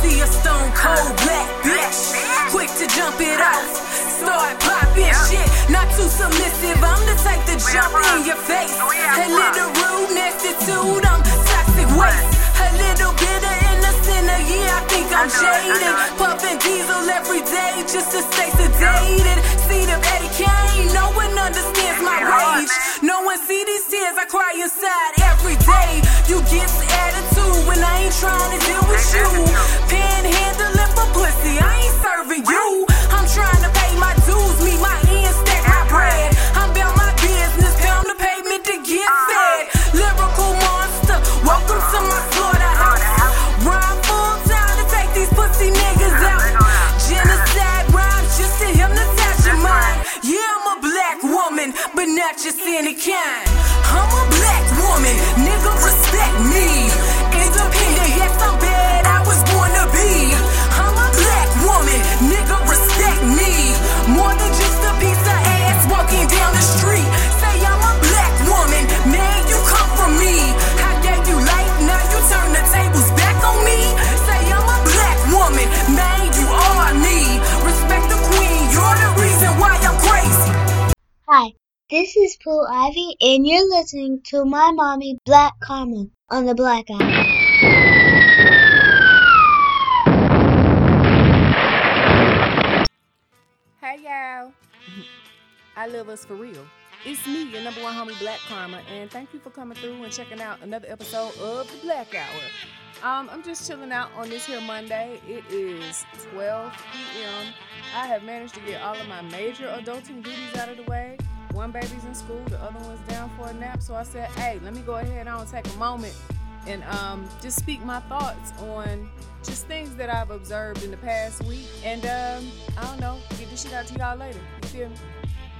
see a stone cold black bitch. Quick to jump it off. Start popping shit. Not too submissive. I'm the type to jump in your face. A little rudeness, attitude. I'm toxic waste. A little bit of innocent. Yeah, I think I'm jaded. Puffin' diesel every day just to stay sedated. See the Eddie Kane. No one understands my rage. No one see these tears I cry inside every day. You get the attitude when I ain't trying to deal with you. Panhandling for pussy, I ain't serving you. I'm trying to pay my dues, meet my but not. I'm a black woman, nigga, respect me. Independent, yes, I'm bad, I was born to be. I'm a black woman, nigga, respect me. More than just a piece of ass walking down the street. Say I'm a black woman, man, you come from me. I gave you life, now you turn the tables back on me. Say I'm a black woman, man, you. Respect the queen, you're the reason why I'm crazy. Hi, this is Pooh Ivy, and you're listening to my mommy, BlaqKharma, on the Blaq Hour. Hey y'all. I love us for real. It's me, your number one homie, Black Karma, and thank you for coming through and checking out another episode of the Blaq Hour. Um, I'm just chilling out on this here Monday. It is 12 p.m. I have managed to get all of my major adulting duties out of the way. One baby's in school, the other one's down for a nap. So I said, hey, let me go ahead and take a moment and um, just speak my thoughts on just things that I've observed in the past week. And um, I don't know, get this shit out to y'all later. You feel me?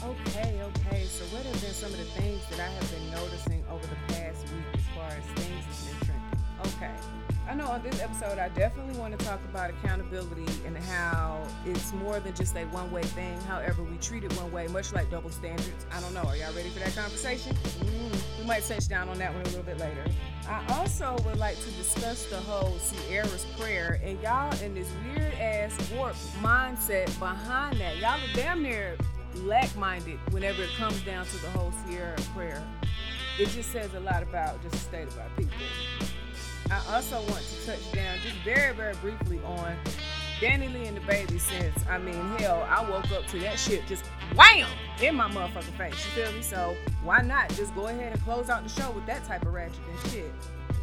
Okay, okay. So what have been some of the things that I have been noticing over the past week as far as things that's been trending? Okay. I know on this episode I definitely want to talk about accountability and how it's more than just a one-way thing. However, we treat it one way, much like double standards. I don't know. Are y'all ready for that conversation? Mm, we might touch down on that one a little bit later. I also would like to discuss the whole Ciara's prayer and y'all in this weird ass warped mindset behind that. Y'all are damn near lack-minded whenever it comes down to the whole Ciara prayer. It just says a lot about just the state of our people. Also want to touch down just very, very briefly on DaniLeigh and the baby since I mean hell, I woke up to that shit just wham in my motherfucking face. You feel me? So why not just go ahead and close out the show with that type of ratchet and shit.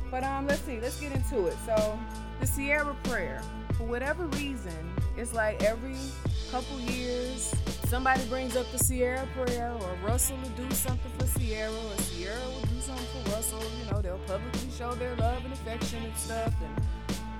But um let's see, let's get into it. So the Ciara prayer, for whatever reason, it's like every couple years somebody brings up the Ciara prayer or Russell will do something for Ciara or Ciara will for Russell. You know, they'll publicly show their love and affection and stuff and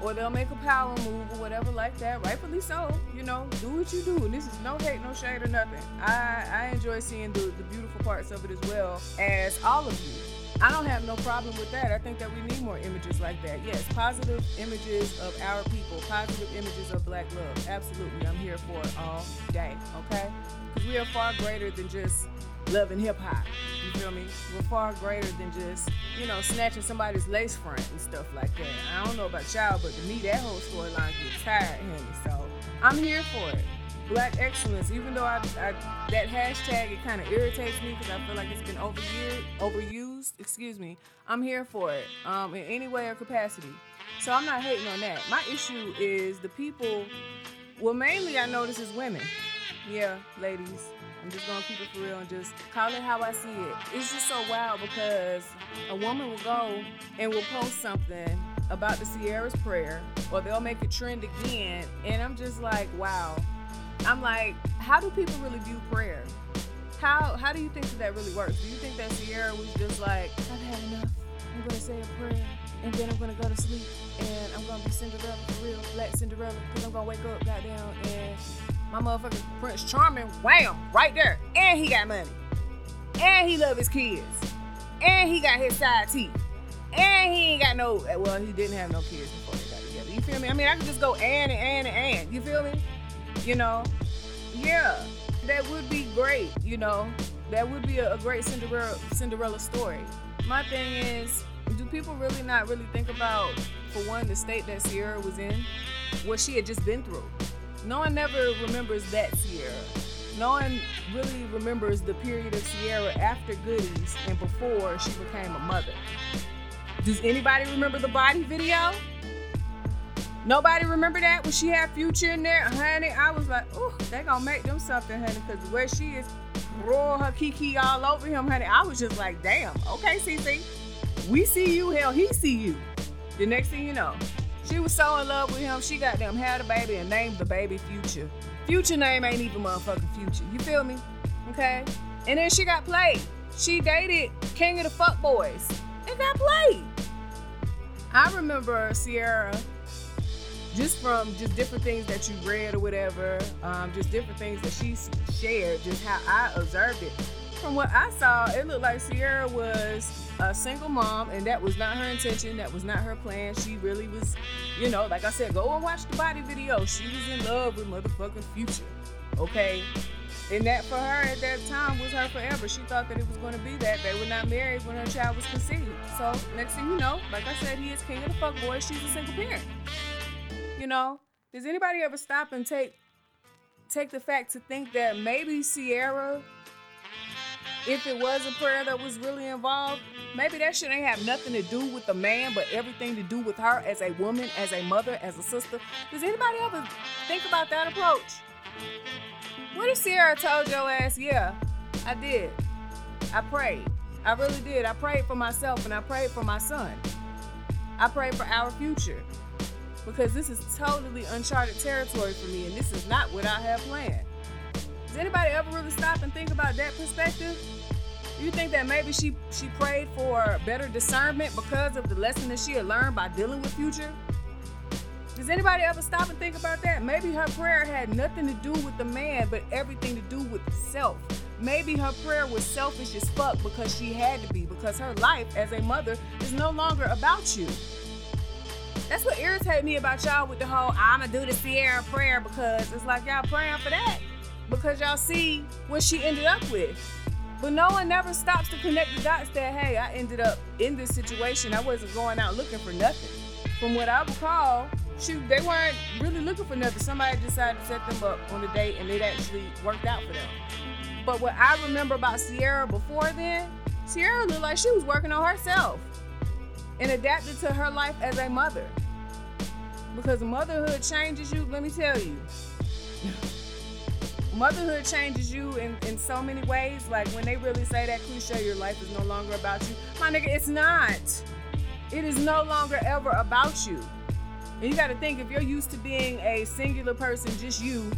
or they'll make a power move or whatever like that. Rightfully so. You know, do what you do. And this is no hate, no shade or nothing. I, I enjoy seeing the, the beautiful parts of it as well as all of you. I don't have no problem with that. I think that we need more images like that. Yes, positive images of our people, positive images of black love. Absolutely. I'm here for it all day, okay? Because we are far greater than just loving hip hop. You feel me? We're far greater than just, you know, snatching somebody's lace front and stuff like that. I don't know about y'all, but to me, that whole storyline gets tired, honey. So I'm here for it. Black excellence, even though I, I that hashtag it kind of irritates me because I feel like it's been overused, overused. Excuse me. I'm here for it, um, in any way or capacity. So I'm not hating on that. My issue is the people. Well, mainly I notice is women. Yeah, ladies. I'm just gonna keep it for real and just call it how I see it. It's just so wild because a woman will go and will post something about the Ciara's prayer, or they'll make a trend again, and I'm just like, wow. I'm like, how do people really view prayer? How how do you think that that really works? Do you think that Ciara was just like, I've had enough. I'm gonna say a prayer, and then I'm gonna go to sleep, and I'm gonna be Cinderella for real, Black Cinderella, because I'm gonna wake up, goddamn, and my motherfucking Prince Charming, wham, right there. And he got money. And he love his kids. And he got his side teeth. And he ain't got no, well, he didn't have no kids before they got together. You feel me? I mean, I could just go and and and and. You feel me? You know? Yeah. That would be great, you know? That would be a, a great Cinderella Cinderella story. My thing is, do people really not really think about, for one, the state that Ciara was in, what she had just been through? No one never remembers that Ciara. No one really remembers the period of Ciara after Goodies and before she became a mother. Does anybody remember the body video? Nobody remember that when she had Future in there, honey. I was like, oh, they gonna make them something, honey, because way she is roll her kiki all over him, honey. I was just like, damn. Okay, CC, we see you. Hell, he see you. The next thing you know, she was so in love with him. She got them had a baby and named the baby Future. Future name ain't even motherfucking Future. You feel me? Okay. And then she got played. She dated King of the Fuck Boys and got played. I remember Ciara just from just different things that you read or whatever, um, just different things that she shared, just how I observed it. From what I saw, it looked like Ciara was a single mom, and that was not her intention. That was not her plan. She really was, you know, like I said, go and watch the body video. She was in love with motherfucking Future, okay? And that for her at that time was her forever. She thought that it was going to be that. They were not married when her child was conceived. So next thing you know, like I said, he is king of the fuck boy. She's a single parent. You know, does anybody ever stop and take take the fact to think that maybe Ciara, if it was a prayer that was really involved, maybe that shit ain't have nothing to do with the man, but everything to do with her as a woman, as a mother, as a sister. Does anybody ever think about that approach? What if Ciara told your ass, yeah, I did. I prayed. I really did. I prayed for myself and I prayed for my son. I prayed for our future because this is totally uncharted territory for me and this is not what I have planned. Does anybody ever really stop and think about that perspective? You think that maybe she she prayed for better discernment because of the lesson that she had learned by dealing with future? Does anybody ever stop and think about that? Maybe her prayer had nothing to do with the man, but everything to do with self. Maybe her prayer was selfish as fuck because she had to be, because her life as a mother is no longer about you. That's what irritates me about y'all with the whole I'ma do the Ciara prayer because it's like y'all praying for that because y'all see what she ended up with. But no one never stops to connect the dots that hey, I ended up in this situation. I wasn't going out looking for nothing. From what I recall, shoot, they weren't really looking for nothing. Somebody decided to set them up on a date and it actually worked out for them. But what I remember about Ciara before then, Ciara looked like she was working on herself and adapted to her life as a mother. Because motherhood changes you, let me tell you. motherhood changes you in, in so many ways. Like when they really say that cliche, your life is no longer about you. My nigga, it's not. It is no longer ever about you. And you gotta think if you're used to being a singular person, just you,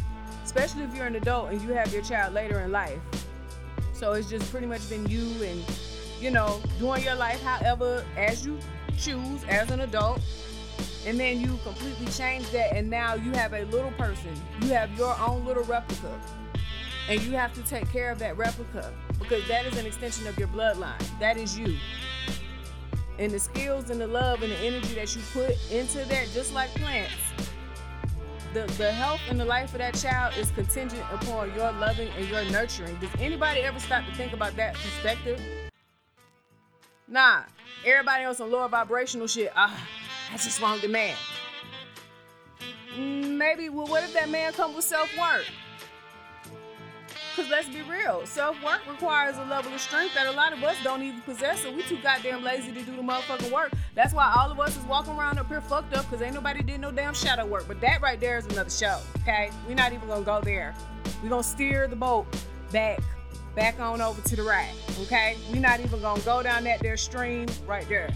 especially if you're an adult and you have your child later in life. So it's just pretty much been you and you know, doing your life however as you choose as an adult. And then you completely change that, and now you have a little person. You have your own little replica. And you have to take care of that replica because that is an extension of your bloodline. That is you. And the skills and the love and the energy that you put into that, just like plants, the, the health and the life of that child is contingent upon your loving and your nurturing. Does anybody ever stop to think about that perspective? Nah, everybody on some lower vibrational shit. Ah, that's just wrong demand. Mm, maybe, well, what if that man come with self work? Because let's be real, self work requires a level of strength that a lot of us don't even possess, so we too goddamn lazy to do the motherfucking work. That's why all of us is walking around up here fucked up because ain't nobody did no damn shadow work. But that right there is another show, okay? We're not even gonna go there. We're gonna steer the boat back back on over to the right. Okay? We're not even gonna go down that there stream right there.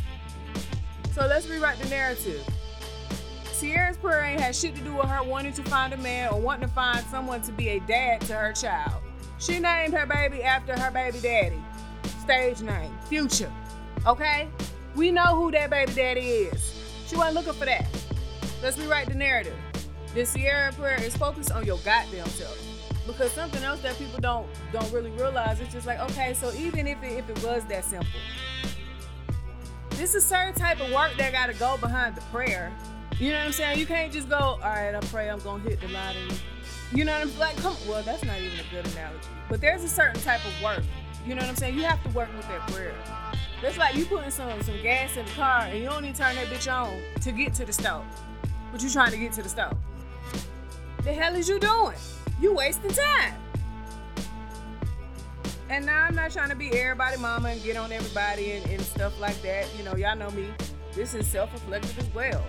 So let's rewrite the narrative. Ciara's prayer ain't had shit to do with her wanting to find a man or wanting to find someone to be a dad to her child. She named her baby after her baby daddy. Stage name, Future. Okay? We know who that baby daddy is. She wasn't looking for that. Let's rewrite the narrative. The Ciara prayer is focused on your goddamn self because something else that people don't don't really realize it's just like okay so even if it, if it was that simple this is a certain type of work that got to go behind the prayer you know what i'm saying you can't just go all right i pray i'm gonna hit the lottery you know what i'm like come well that's not even a good analogy but there's a certain type of work you know what i'm saying you have to work with that prayer That's like you putting some some gas in the car and you don't even turn that bitch on to get to the stove. But you trying to get to the stove. The hell is you doing? You wasting time. And now I'm not trying to be everybody mama and get on everybody and, and stuff like that. You know, y'all know me. This is self-reflective as well.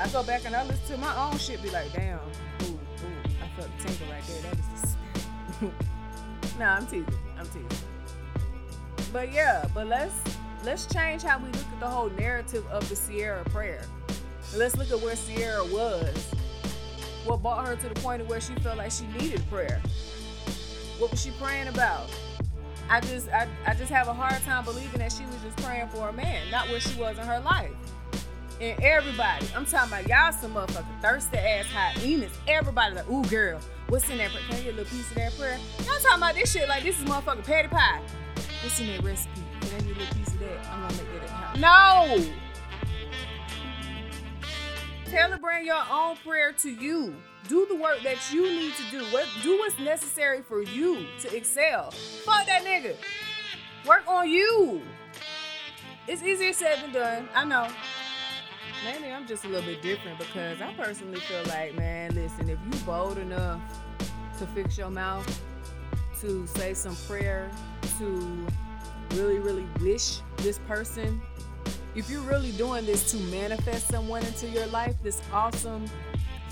I go back and I listen to my own shit, be like, damn, ooh, ooh, I felt the tingle right there. That was the Nah, I'm teasing. I'm teasing. But yeah, but let's let's change how we look at the whole narrative of the Ciara prayer. Let's look at where Ciara was. What brought her to the point of where she felt like she needed prayer. What was she praying about? I just I, I just have a hard time believing that she was just praying for a man, not where she was in her life. And everybody, I'm talking about y'all some motherfucking thirsty ass hyenas. Everybody like, ooh girl, what's in that prayer? Can I get a little piece of that prayer? Y'all talking about this shit like this is motherfucking patty pie. What's in that recipe? Can I get a little piece of that? I'm gonna make that at house. No! Bring your own prayer to you. Do the work that you need to do. What do what's necessary for you to excel. Fuck that nigga. Work on you. It's easier said than done. I know. Maybe I'm just a little bit different because I personally feel like, man, listen, if you bold enough to fix your mouth, to say some prayer, to really, really wish this person if you're really doing this to manifest someone into your life, this awesome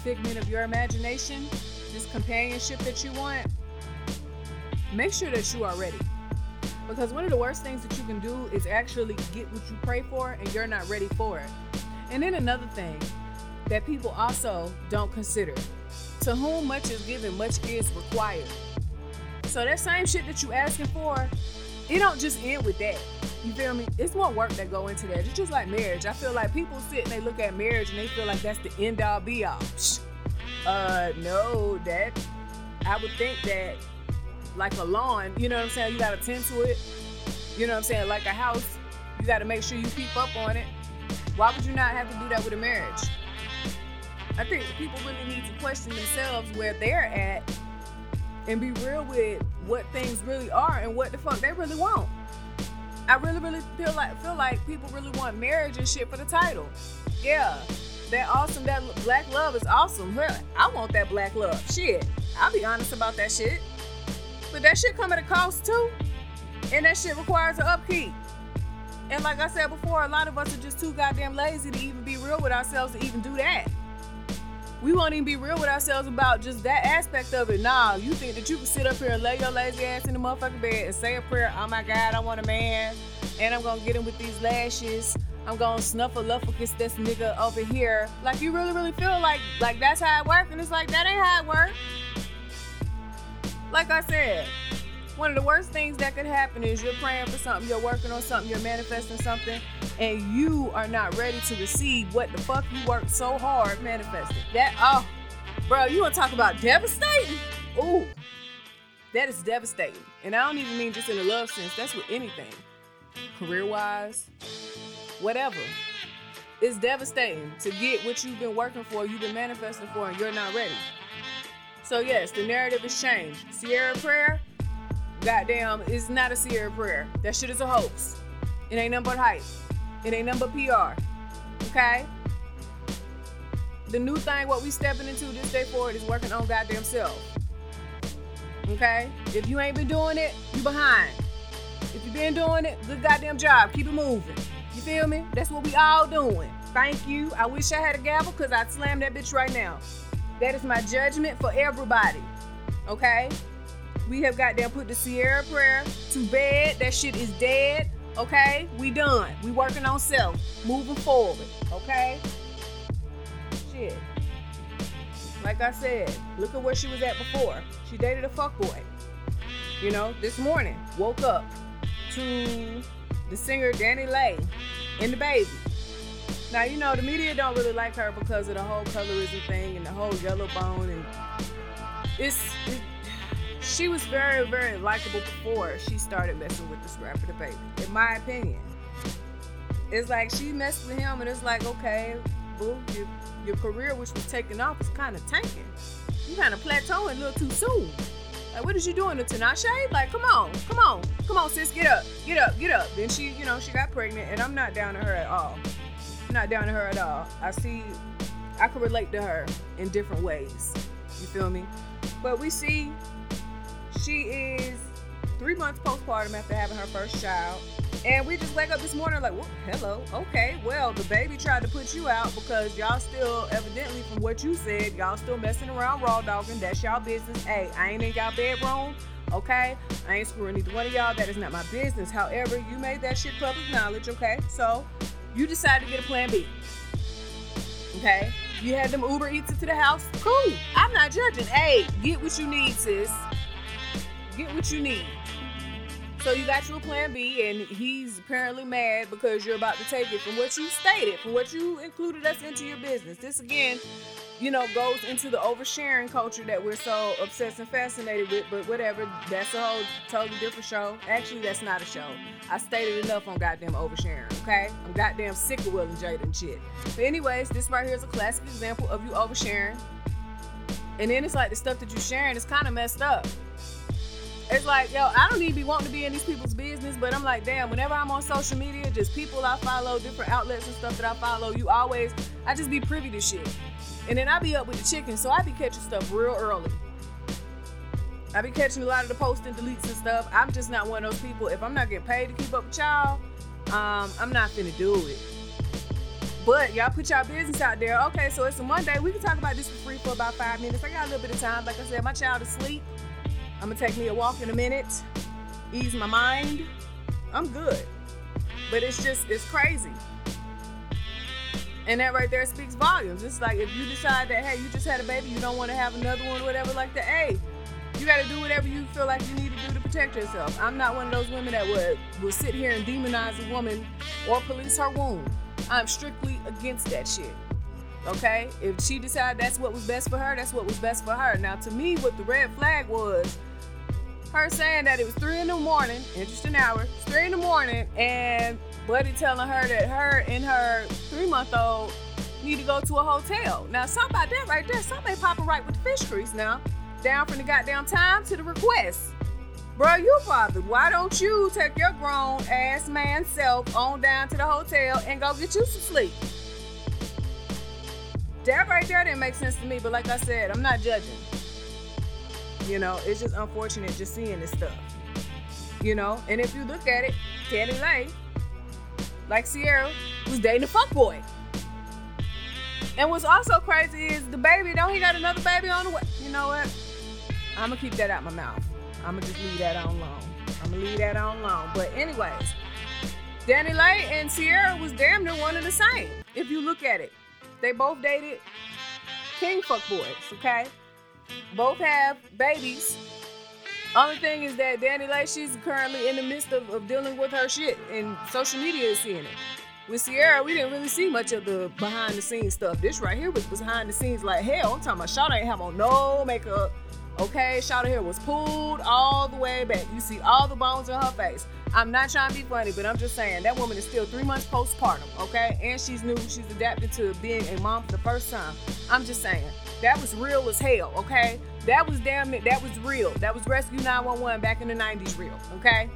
figment of your imagination, this companionship that you want, make sure that you are ready. Because one of the worst things that you can do is actually get what you pray for and you're not ready for it. And then another thing that people also don't consider to whom much is given, much is required. So that same shit that you're asking for, it don't just end with that. You feel me? It's more work that go into that. It's just like marriage. I feel like people sit and they look at marriage and they feel like that's the end all be all. Uh, no, that I would think that like a lawn, you know what I'm saying? You gotta tend to it. You know what I'm saying? Like a house, you gotta make sure you keep up on it. Why would you not have to do that with a marriage? I think people really need to question themselves where they're at and be real with what things really are and what the fuck they really want. I really, really feel like feel like people really want marriage and shit for the title. Yeah, that awesome. That black love is awesome. I want that black love. Shit, I'll be honest about that shit. But that shit come at a cost too, and that shit requires an upkeep. And like I said before, a lot of us are just too goddamn lazy to even be real with ourselves to even do that. We won't even be real with ourselves about just that aspect of it. Nah, you think that you can sit up here and lay your lazy ass in the motherfucking bed and say a prayer, oh my God, I want a man, and I'm gonna get him with these lashes. I'm gonna snuffleupagus this nigga over here. Like you really, really feel like like that's how it works, and it's like that ain't how it works. Like I said, one of the worst things that could happen is you're praying for something, you're working on something, you're manifesting something, and you are not ready to receive what the fuck you worked so hard manifested. That oh, bro, you wanna talk about devastating? Ooh, that is devastating. And I don't even mean just in a love sense. That's with anything, career-wise, whatever. It's devastating to get what you've been working for, you've been manifesting for, and you're not ready. So yes, the narrative has changed. Ciara prayer, goddamn, is not a Ciara prayer. That shit is a hoax. It ain't nothing but hype. It ain't number PR. Okay? The new thing, what we stepping into this day forward is working on goddamn self. Okay? If you ain't been doing it, you behind. If you been doing it, good goddamn job. Keep it moving. You feel me? That's what we all doing. Thank you. I wish I had a gavel because I'd slam that bitch right now. That is my judgment for everybody. Okay? We have goddamn put the Ciara prayer to bed. That shit is dead. Okay? We done. We working on self. Moving forward. Okay? Shit. Like I said, look at where she was at before. She dated a fuckboy. You know, this morning, woke up to the singer DaniLeigh and the baby. Now you know the media don't really like her because of the whole colorism thing and the whole yellow bone and it's it, she was very very likable before she started messing with this rapper the baby. In my opinion, it's like she messed with him and it's like okay, boo, your, your career which was taking off is kind of tanking. You kind of plateauing a little too soon. Like, what is you doing to Tinashe? Like, come on, come on, come on, sis, get up, get up, get up. Then she, you know, she got pregnant, and I'm not down to her at all. I'm not down to her at all. I see, I can relate to her in different ways. You feel me? But we see she is three months postpartum after having her first child. And we just wake up this morning like, well, hello, okay, well, the baby tried to put you out because y'all still, evidently, from what you said, y'all still messing around raw dogging. That's y'all business. Hey, I ain't in y'all bedroom, okay? I ain't screwing either one of y'all. That is not my business. However, you made that shit public knowledge, okay? So you decided to get a plan B, okay? You had them Uber Eats it to the house. Cool. I'm not judging. Hey, get what you need, sis. Get what you need. So you got your plan B, and he's apparently mad because you're about to take it from what you stated, from what you included us into your business. This again, you know, goes into the oversharing culture that we're so obsessed and fascinated with. But whatever, that's a whole totally different show. Actually, that's not a show. I stated enough on goddamn oversharing. Okay, I'm goddamn sick of Will and Jada and shit. But anyways, this right here is a classic example of you oversharing. And then it's like the stuff that you're sharing is kind of messed up it's like, yo, I don't to be wanting to be in these people's business, but I'm like, damn, whenever I'm on social media, just people I follow, different outlets and stuff that I follow, you always, I just be privy to shit. And then I be up with the chicken, so I be catching stuff real early. I be catching a lot of the posts and deletes and stuff. I'm just not one of those people. If I'm not getting paid to keep up with y'all, um, I'm not finna do it. But y'all put y'all business out there. Okay, so it's a Monday. We can talk about this for free for about five minutes. I got a little bit of time. Like I said, my child is asleep. I'm gonna take me a walk in a minute, ease my mind. I'm good. But it's just, it's crazy. And that right there speaks volumes. It's like if you decide that, hey, you just had a baby, you don't want to have another one, whatever, like that, hey, you got to do whatever you feel like you need to do to protect yourself. I'm not one of those women that would, would sit here and demonize a woman or police her womb. I'm strictly against that shit. Okay? If she decided that's what was best for her, that's what was best for her. Now, to me, what the red flag was her saying that it was three in the morning, interesting hour, it's three in the morning, and Buddy telling her that her and her three month old need to go to a hotel. Now, something about that right there, something popping right with the fish grease now. Down from the goddamn time to the request. Bro, you bothered. Why don't you take your grown ass man self on down to the hotel and go get you some sleep? That right there didn't make sense to me, but like I said, I'm not judging. You know, it's just unfortunate just seeing this stuff. You know, and if you look at it, DaniLeigh, like Ciara, was dating a fuck boy. And what's also crazy is the baby, don't he got another baby on the way? You know what? I'm gonna keep that out my mouth. I'm gonna just leave that on long. I'm gonna leave that on long. But anyways, DaniLeigh and Ciara was damn near one and the same. If you look at it, they both dated king fuck boys. Okay, both have babies. Only thing is that DaniLeigh, she's currently in the midst of, of dealing with her shit, and social media is seeing it. With Ciara, we didn't really see much of the behind the scenes stuff. This right here was behind the scenes like hell. I'm talking about Shawty ain't have on no makeup. Okay, Shawty hair was pulled all the way back. You see all the bones in her face. I'm not trying to be funny, but I'm just saying that woman is still three months postpartum, okay? And she's new. She's adapted to being a mom for the first time. I'm just saying that was real as hell, okay? That was damn it. That was real. That was Rescue 911 back in the 90s real, okay?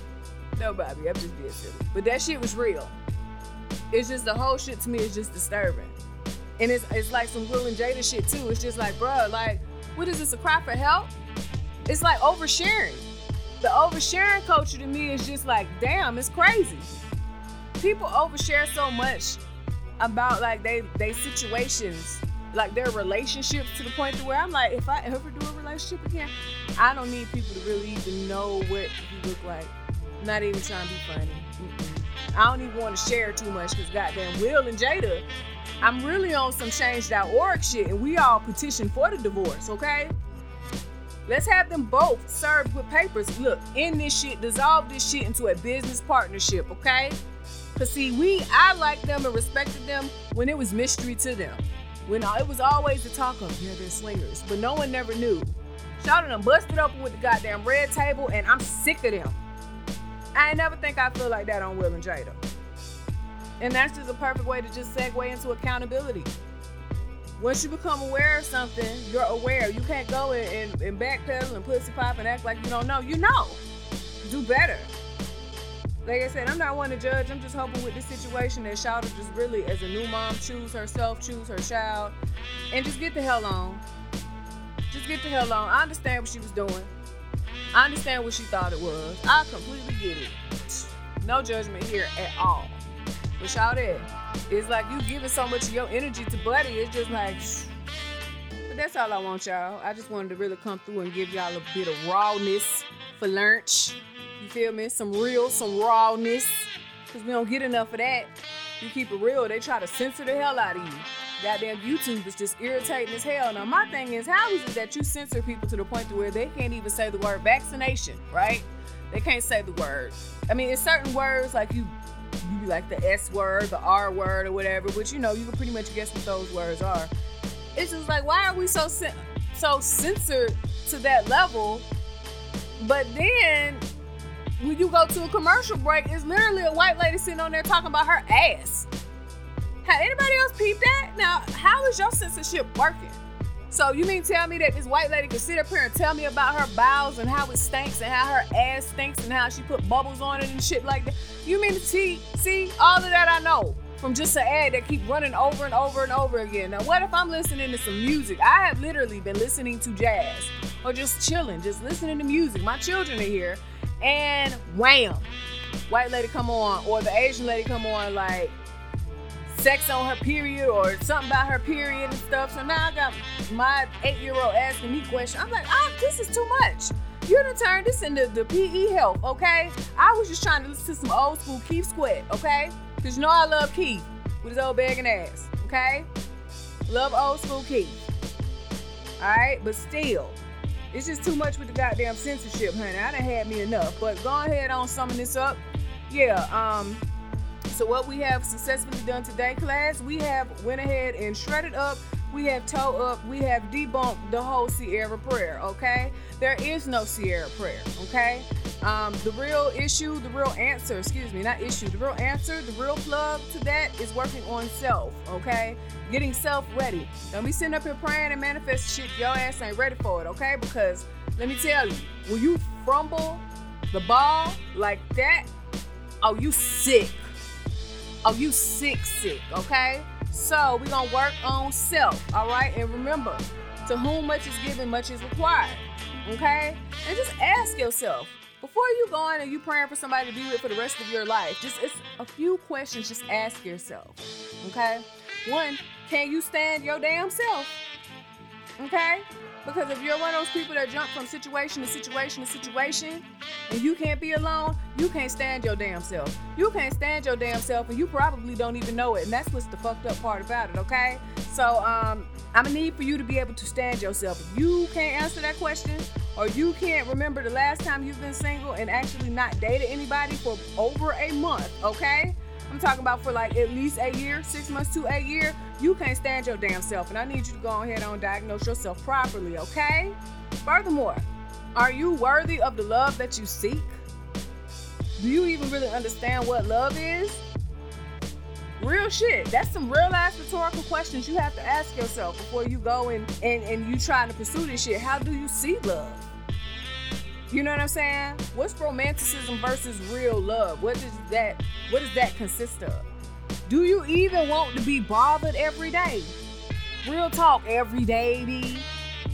no, Bobby, I'm just being silly. But that shit was real. It's just the whole shit to me is just disturbing. And it's, it's like some Will and Jada shit too. It's just like, bro, like, what is this, a cry for help? It's like oversharing. The oversharing culture to me is just like, damn, it's crazy. People overshare so much about like they they situations like their relationships to the point to where I'm like, if I ever do a relationship again, I don't need people to really even know what you look like. Not even trying to be funny. Mm-mm. I don't even want to share too much because goddamn Will and Jada, I'm really on some change.org shit and we all petition for the divorce, okay? Let's have them both served with papers. Look, end this shit, dissolve this shit into a business partnership, okay? Cause see, we I liked them and respected them when it was mystery to them. When it was always the talk of, yeah, they're swingers, but no one never knew. Shouted them busted open with the goddamn red table, and I'm sick of them. I never think I feel like that on Will and Jada. And that's just a perfect way to just segue into accountability. Once you become aware of something, you're aware. You can't go and, and, and backpedal and pussy pop and act like you don't know. You know. Do better. Like I said, I'm not one to judge. I'm just hoping with this situation that Shawty just really, as a new mom, choose herself, choose her child, and just get the hell on. Just get the hell on. I understand what she was doing. I understand what she thought it was. I completely get it. No judgment here at all. But Shawty, it's like you giving so much of your energy to Buddy. It's just like, but that's all I want, y'all. I just wanted to really come through and give y'all a bit of rawness for lunch. You feel me? Some real, some rawness. Because we don't get enough of that. You keep it real, they try to censor the hell out of you. Goddamn YouTube is just irritating as hell. Now, my thing is, how is it that you censor people to the point to where they can't even say the word vaccination, right? They can't say the word. I mean, it's certain words like you you like the S word, the R word, or whatever, which you know you can pretty much guess what those words are. It's just like why are we so so censored to that level? But then when you go to a commercial break, it's literally a white lady sitting on there talking about her ass. Had anybody else peeped that? Now, how is your censorship working? So you mean tell me that this white lady could sit up here and tell me about her bowels and how it stinks and how her ass stinks and how she put bubbles on it and shit like that? You mean to see, see all of that I know from just an ad that keep running over and over and over again. Now, what if I'm listening to some music? I have literally been listening to jazz or just chilling, just listening to music. My children are here, and wham, white lady come on, or the Asian lady come on, like sex on her period or something about her period and stuff. So now I got my eight-year-old asking me questions. I'm like, oh, this is too much. You're gonna turn this into the PE health, okay? I was just trying to listen to some old school Keith Sweat, okay? Cause you know I love Keith with his old begging ass, okay? Love old school Keith. Alright, but still, it's just too much with the goddamn censorship, honey. I done had me enough. But go ahead on summing this up. Yeah, um, so what we have successfully done today, class, we have went ahead and shredded up we have toe up, we have debunked the whole Ciara prayer, okay? There is no Ciara prayer, okay? Um, the real issue, the real answer, excuse me, not issue, the real answer, the real plug to that is working on self, okay? Getting self ready. Don't be sitting up here praying and manifest shit, your ass ain't ready for it, okay? Because let me tell you, when you fumble the ball like that, oh, you sick. Oh, you sick, sick, okay? So we're gonna work on self, all right? And remember, to whom much is given, much is required. Okay? And just ask yourself, before you go in and you praying for somebody to be with for the rest of your life, just it's a few questions, just ask yourself. Okay? One, can you stand your damn self? Okay? Because if you're one of those people that jump from situation to situation to situation and you can't be alone, you can't stand your damn self. You can't stand your damn self and you probably don't even know it. And that's what's the fucked up part about it, okay? So um, I'm gonna need for you to be able to stand yourself. If you can't answer that question or you can't remember the last time you've been single and actually not dated anybody for over a month, okay? I'm talking about for like at least a year, six months to a year, you can't stand your damn self. And I need you to go ahead and diagnose yourself properly, okay? Furthermore, are you worthy of the love that you seek? Do you even really understand what love is? Real shit. That's some real ass rhetorical questions you have to ask yourself before you go and, and, and you trying to pursue this shit. How do you see love? You know what I'm saying? What's romanticism versus real love? What does that what does that consist of? Do you even want to be bothered every day? Real talk every day, be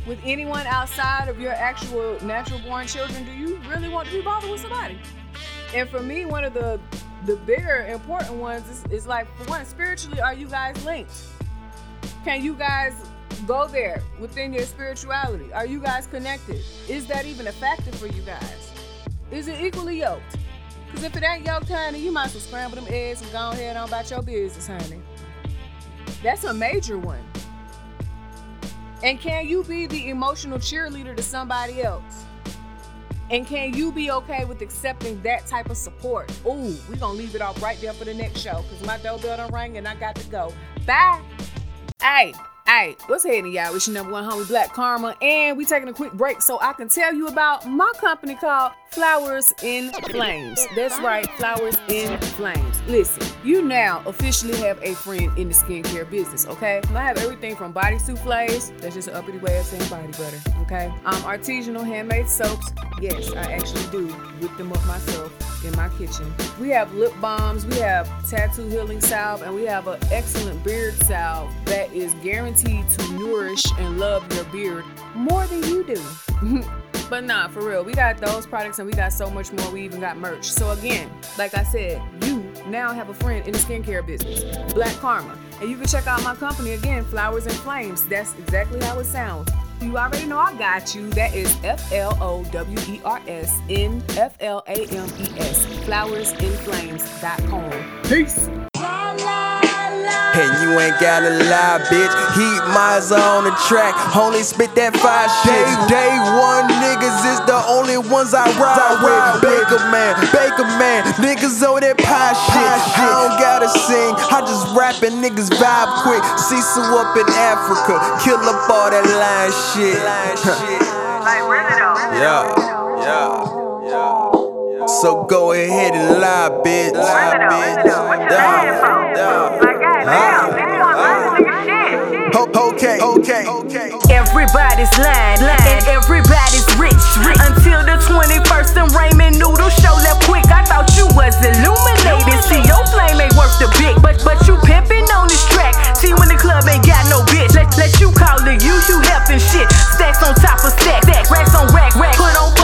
with anyone outside of your actual natural born children, do you really want to be bothered with somebody? And for me, one of the the bigger important ones is, is like for one, spiritually, are you guys linked? Can you guys Go there within your spirituality. Are you guys connected? Is that even a factor for you guys? Is it equally yoked? Because if it ain't yoked, honey, you might as well scramble them eggs and go ahead on about your business, honey. That's a major one. And can you be the emotional cheerleader to somebody else? And can you be okay with accepting that type of support? Ooh, we're gonna leave it off right there for the next show because my doorbell done rang and I got to go. Bye. Hey, Hey, what's happening, y'all? It's your number one homie, BlaqKharma, and we taking a quick break so I can tell you about my company called Flowers in Flames. That's right, Flowers in Flames. Listen, you now officially have a friend in the skincare business, okay? I have everything from body souffles, that's just an uppity way of saying body butter, okay? Um, artisanal handmade soaps, yes, I actually do whip them up myself in my kitchen. We have lip balms, we have tattoo healing salve, and we have an excellent beard salve that is guaranteed to nourish and love your beard more than you do. but nah, for real, we got those products and we got so much more. We even got merch. So again, like I said, you now have a friend in the skincare business, BlaqKharma. And you can check out my company again, Flowers and Flames. That's exactly how it sounds. You already know I got you. That is F L O W E R S N F L A M E S. Flowersinflames.com. Peace. And you ain't gotta lie, bitch. Heat miles on the track. Only spit that fire shit. Day day one niggas is the only ones I ride with. Baker man, Baker man. Niggas owe that pie shit. I don't gotta sing. I just rap and niggas vibe quick. Sisu up in Africa. Kill up all that line shit. Yeah, yeah, yeah. So go ahead and lie, bitch. Lie, bitch. Yeah, yeah. Okay, okay, okay. Everybody's lying, and everybody's Until the 21st and Raymond Noodle show up quick. I thought you was illuminated. See, your flame ain't worth the big, but but you pimping on this track. See, when the club ain't got no bitch, let, let you call the you, you helping shit. Stacks on top of stacks, stacks, racks on rack, rack. Put on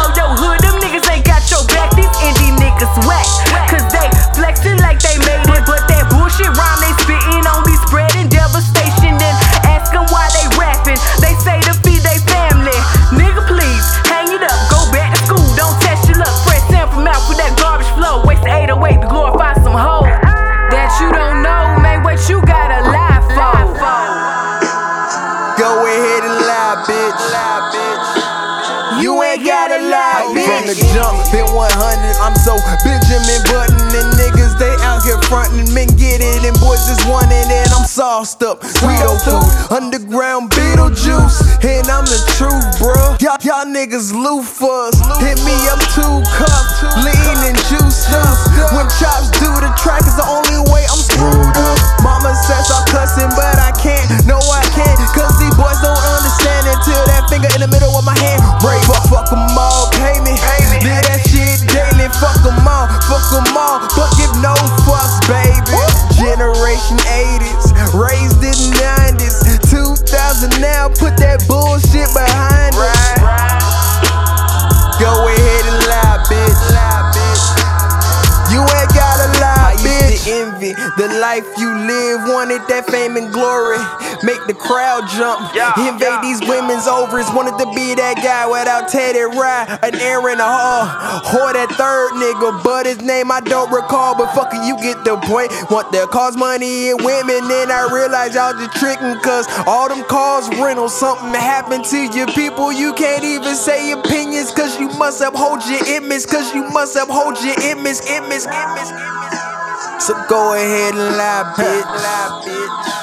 crowd jump, invade these women's ovaries. Wanted to be that guy without Teddy Rye, an Aaron a Hall, or that third nigga, but his name I don't recall. But fuck it, you get the point. Want to cause money and women, then I realize y'all just tricking, cause all them cars rental. Something happened to your people, you can't even say opinions, cause you must uphold your image, cause you must uphold your image, image, image, image. So go ahead and lie, bitch. Lie, bitch.